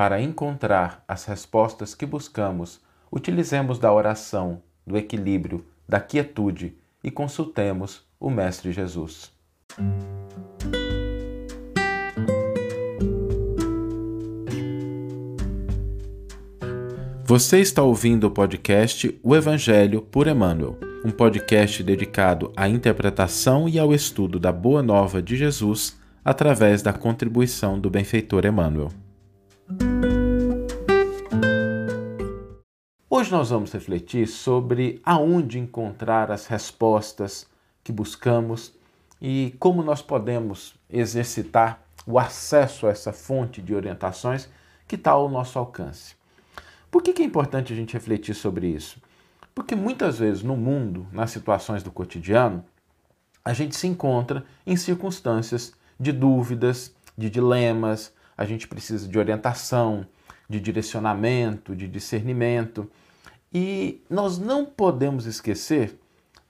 para encontrar as respostas que buscamos, utilizemos da oração, do equilíbrio, da quietude e consultemos o Mestre Jesus. Você está ouvindo o podcast O Evangelho por Emmanuel, um podcast dedicado à interpretação e ao estudo da Boa Nova de Jesus através da contribuição do benfeitor Emmanuel. Hoje nós vamos refletir sobre aonde encontrar as respostas que buscamos e como nós podemos exercitar o acesso a essa fonte de orientações que está ao nosso alcance. Por que, é importante a gente refletir sobre isso? Porque muitas vezes no mundo, nas situações do cotidiano, a gente se encontra em circunstâncias de dúvidas, de dilemas, a gente precisa de orientação, de direcionamento, de discernimento. E nós não podemos esquecer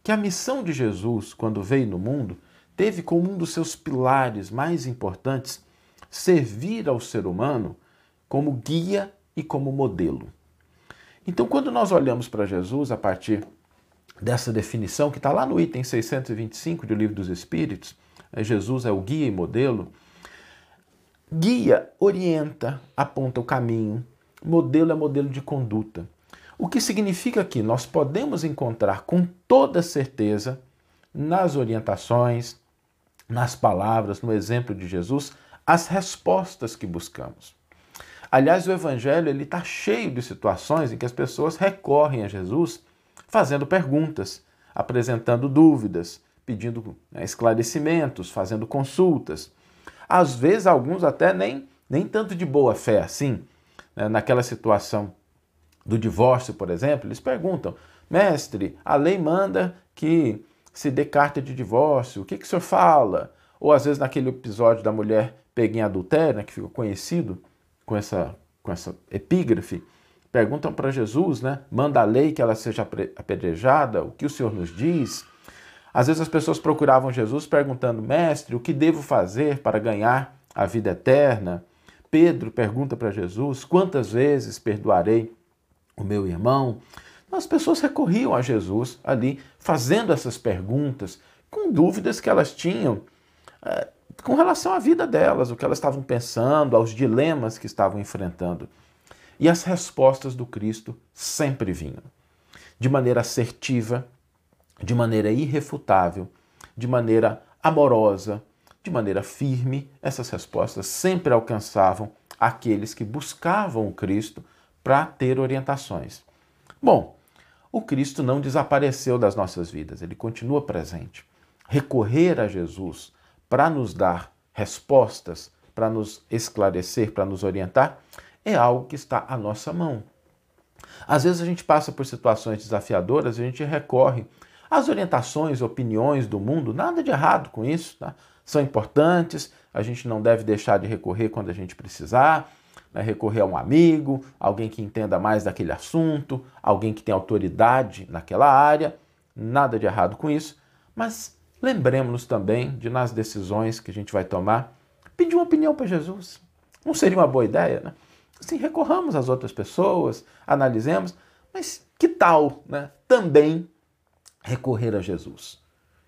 que a missão de Jesus, quando veio no mundo, teve como um dos seus pilares mais importantes servir ao ser humano como guia e como modelo. Então, quando nós olhamos para Jesus a partir dessa definição que está lá no item 625 do Livro dos Espíritos, né, Jesus é o guia e modelo. Guia orienta, aponta o caminho, modelo é modelo de conduta. O que significa que nós podemos encontrar com toda certeza nas orientações, nas palavras, no exemplo de Jesus, as respostas que buscamos. Aliás, o Evangelho ele está cheio de situações em que as pessoas recorrem a Jesus fazendo perguntas, apresentando dúvidas, pedindo né, esclarecimentos, fazendo consultas. Às vezes, alguns até nem, nem tanto de boa fé assim. Né? Naquela situação do divórcio, por exemplo, eles perguntam: mestre, a lei manda que se dê carta de divórcio, o que, que o senhor fala? Ou às vezes naquele episódio da mulher pega em adultério, né, que ficou conhecido, com essa, com essa epígrafe, perguntam para Jesus, né? Manda a lei que ela seja apedrejada, o que o Senhor nos diz? Às vezes as pessoas procuravam Jesus perguntando, mestre, o que devo fazer para ganhar a vida eterna? Pedro pergunta para Jesus, quantas vezes perdoarei o meu irmão? As pessoas recorriam a Jesus ali, fazendo essas perguntas, com dúvidas que elas tinham. É, com relação à vida delas, o que elas estavam pensando, aos dilemas que estavam enfrentando. E as respostas do Cristo sempre vinham. De maneira assertiva, de maneira irrefutável, de maneira amorosa, de maneira firme, essas respostas sempre alcançavam aqueles que buscavam o Cristo para ter orientações. Bom, o Cristo não desapareceu das nossas vidas, ele continua presente. Recorrer a Jesus, para nos dar respostas, para nos esclarecer, para nos orientar, é algo que está à nossa mão. Às vezes a gente passa por situações desafiadoras e a gente recorre às orientações, opiniões do mundo, nada de errado com isso, tá? são importantes, a gente não deve deixar de recorrer quando a gente precisar, né? recorrer a um amigo, alguém que entenda mais daquele assunto, alguém que tem autoridade naquela área, nada de errado com isso, mas Lembremos-nos também de, nas decisões que a gente vai tomar, pedir uma opinião para Jesus. Não seria uma boa ideia, né? Assim, recorramos às outras pessoas, analisemos, mas que tal né, também recorrer a Jesus?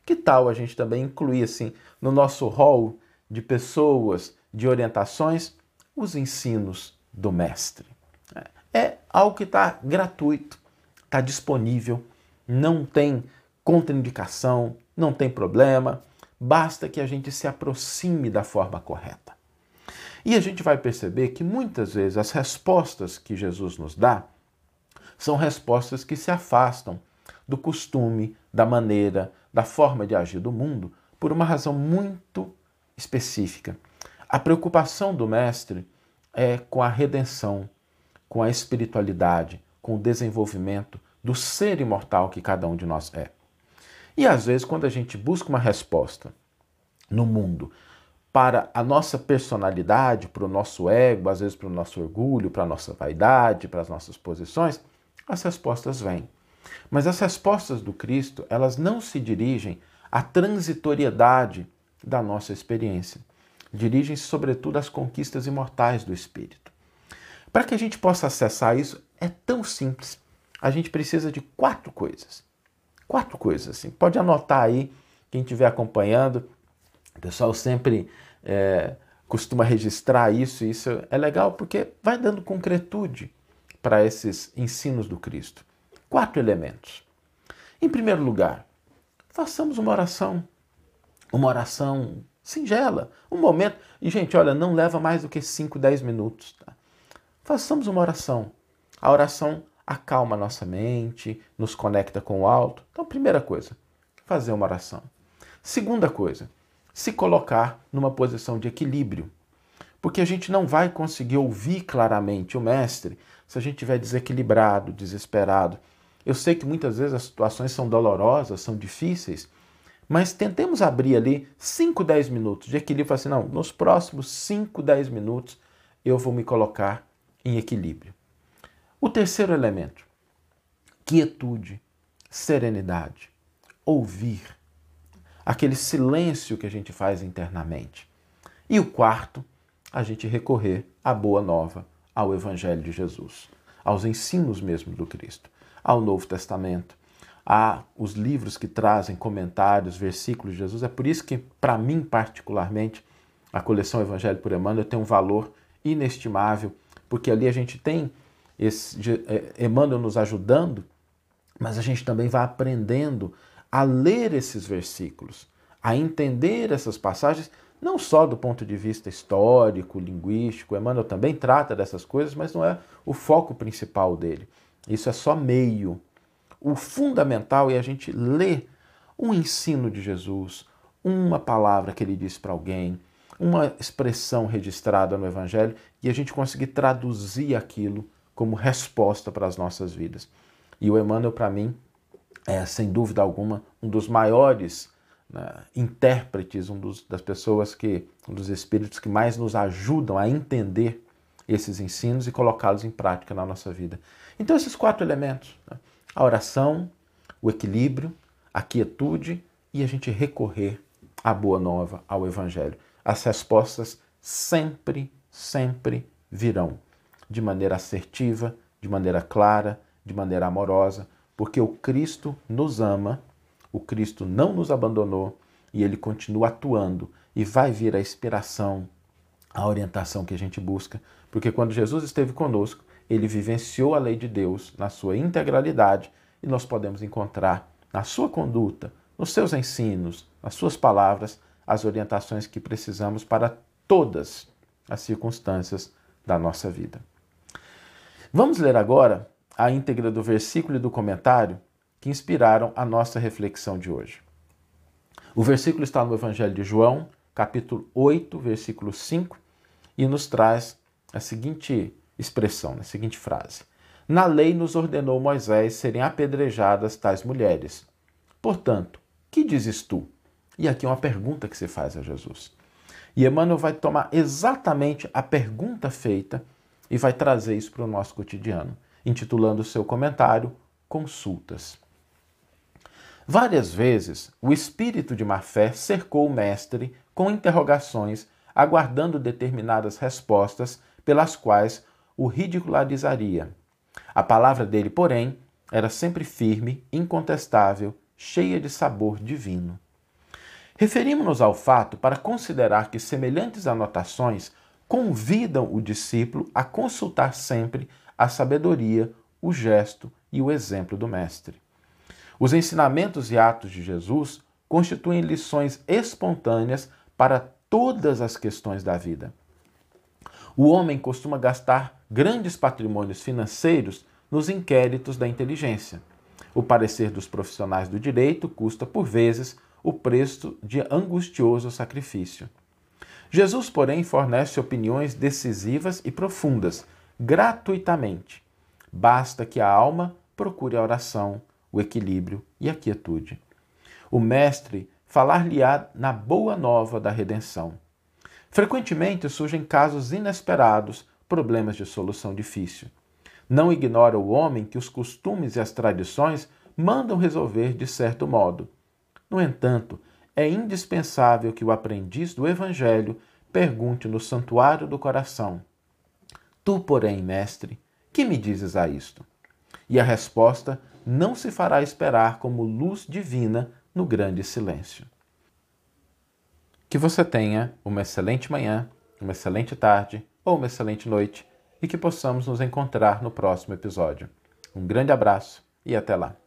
Que tal a gente também incluir assim, no nosso rol de pessoas, de orientações, os ensinos do Mestre? É algo que está gratuito, está disponível, não tem contraindicação, não tem problema, basta que a gente se aproxime da forma correta. E a gente vai perceber que muitas vezes as respostas que Jesus nos dá são respostas que se afastam do costume, da maneira, da forma de agir do mundo, por uma razão muito específica. A preocupação do Mestre é com a redenção, com a espiritualidade, com o desenvolvimento do ser imortal que cada um de nós é. E às vezes, quando a gente busca uma resposta no mundo para a nossa personalidade, para o nosso ego, às vezes para o nosso orgulho, para a nossa vaidade, para as nossas posições, as respostas vêm. Mas as respostas do Cristo, elas não se dirigem à transitoriedade da nossa experiência. Dirigem-se, sobretudo, às conquistas imortais do Espírito. Para que a gente possa acessar isso, é tão simples. A gente precisa de quatro coisas. Quatro coisas, assim. Pode anotar aí, quem estiver acompanhando. O pessoal sempre é, costuma registrar isso, e isso é legal porque vai dando concretude para esses ensinos do Cristo. Quatro elementos. Em primeiro lugar, façamos uma oração. Uma oração singela, um momento. E, gente, olha, não leva mais do que 5, 10 minutos. Tá? Façamos uma oração. A oração acalma a nossa mente, nos conecta com o alto. Então, primeira coisa, fazer uma oração. Segunda coisa, se colocar numa posição de equilíbrio. Porque a gente não vai conseguir ouvir claramente o mestre se a gente estiver desequilibrado, desesperado. Eu sei que muitas vezes as situações são dolorosas, são difíceis, mas tentemos abrir ali 5, 10 minutos de equilíbrio. Assim, não, nos próximos 5, 10 minutos eu vou me colocar em equilíbrio. O terceiro elemento, quietude, serenidade, ouvir, aquele silêncio que a gente faz internamente. E o quarto, a gente recorrer à boa nova, ao Evangelho de Jesus, aos ensinos mesmo do Cristo, ao Novo Testamento, a os livros que trazem comentários, versículos de Jesus. É por isso que, para mim particularmente, a coleção Evangelho por Emmanuel tem um valor inestimável porque ali a gente tem esse, é, Emmanuel nos ajudando, mas a gente também vai aprendendo a ler esses versículos, a entender essas passagens, não só do ponto de vista histórico, linguístico, Emmanuel também trata dessas coisas, mas não é o foco principal dele. Isso é só meio. O fundamental é a gente ler um ensino de Jesus, uma palavra que ele disse para alguém, uma expressão registrada no Evangelho e a gente conseguir traduzir aquilo como resposta para as nossas vidas. E o Emmanuel, para mim, é, sem dúvida alguma, um dos maiores né, intérpretes, um dos, das pessoas que, um dos espíritos que mais nos ajudam a entender esses ensinos e colocá-los em prática na nossa vida. Então, esses quatro elementos: né, a oração, o equilíbrio, a quietude e a gente recorrer à boa nova, ao Evangelho as respostas sempre, sempre virão. De maneira assertiva, de maneira clara, de maneira amorosa, porque o Cristo nos ama, o Cristo não nos abandonou e ele continua atuando e vai vir a inspiração, a orientação que a gente busca, porque quando Jesus esteve conosco, ele vivenciou a lei de Deus na sua integralidade e nós podemos encontrar na sua conduta, nos seus ensinos, nas suas palavras, as orientações que precisamos para todas as circunstâncias da nossa vida. Vamos ler agora a íntegra do versículo e do comentário que inspiraram a nossa reflexão de hoje. O versículo está no Evangelho de João, capítulo 8, versículo 5, e nos traz a seguinte expressão, a seguinte frase: Na lei nos ordenou Moisés serem apedrejadas tais mulheres. Portanto, que dizes tu? E aqui é uma pergunta que se faz a Jesus. E Emmanuel vai tomar exatamente a pergunta feita e vai trazer isso para o nosso cotidiano, intitulando o seu comentário Consultas. Várias vezes, o espírito de má fé cercou o mestre com interrogações, aguardando determinadas respostas pelas quais o ridicularizaria. A palavra dele, porém, era sempre firme, incontestável, cheia de sabor divino. Referimos-nos ao fato para considerar que semelhantes anotações convidam o discípulo a consultar sempre a sabedoria, o gesto e o exemplo do Mestre. Os ensinamentos e atos de Jesus constituem lições espontâneas para todas as questões da vida. O homem costuma gastar grandes patrimônios financeiros nos inquéritos da inteligência. O parecer dos profissionais do direito custa, por vezes, o preço de angustioso sacrifício. Jesus, porém, fornece opiniões decisivas e profundas, gratuitamente. Basta que a alma procure a oração, o equilíbrio e a quietude. O Mestre falar-lhe-á na boa nova da redenção. Frequentemente surgem casos inesperados, problemas de solução difícil. Não ignora o homem que os costumes e as tradições mandam resolver de certo modo no entanto, é indispensável que o aprendiz do Evangelho pergunte no santuário do coração: Tu, porém, mestre, que me dizes a isto? E a resposta não se fará esperar como luz divina no grande silêncio. Que você tenha uma excelente manhã, uma excelente tarde ou uma excelente noite e que possamos nos encontrar no próximo episódio. Um grande abraço e até lá!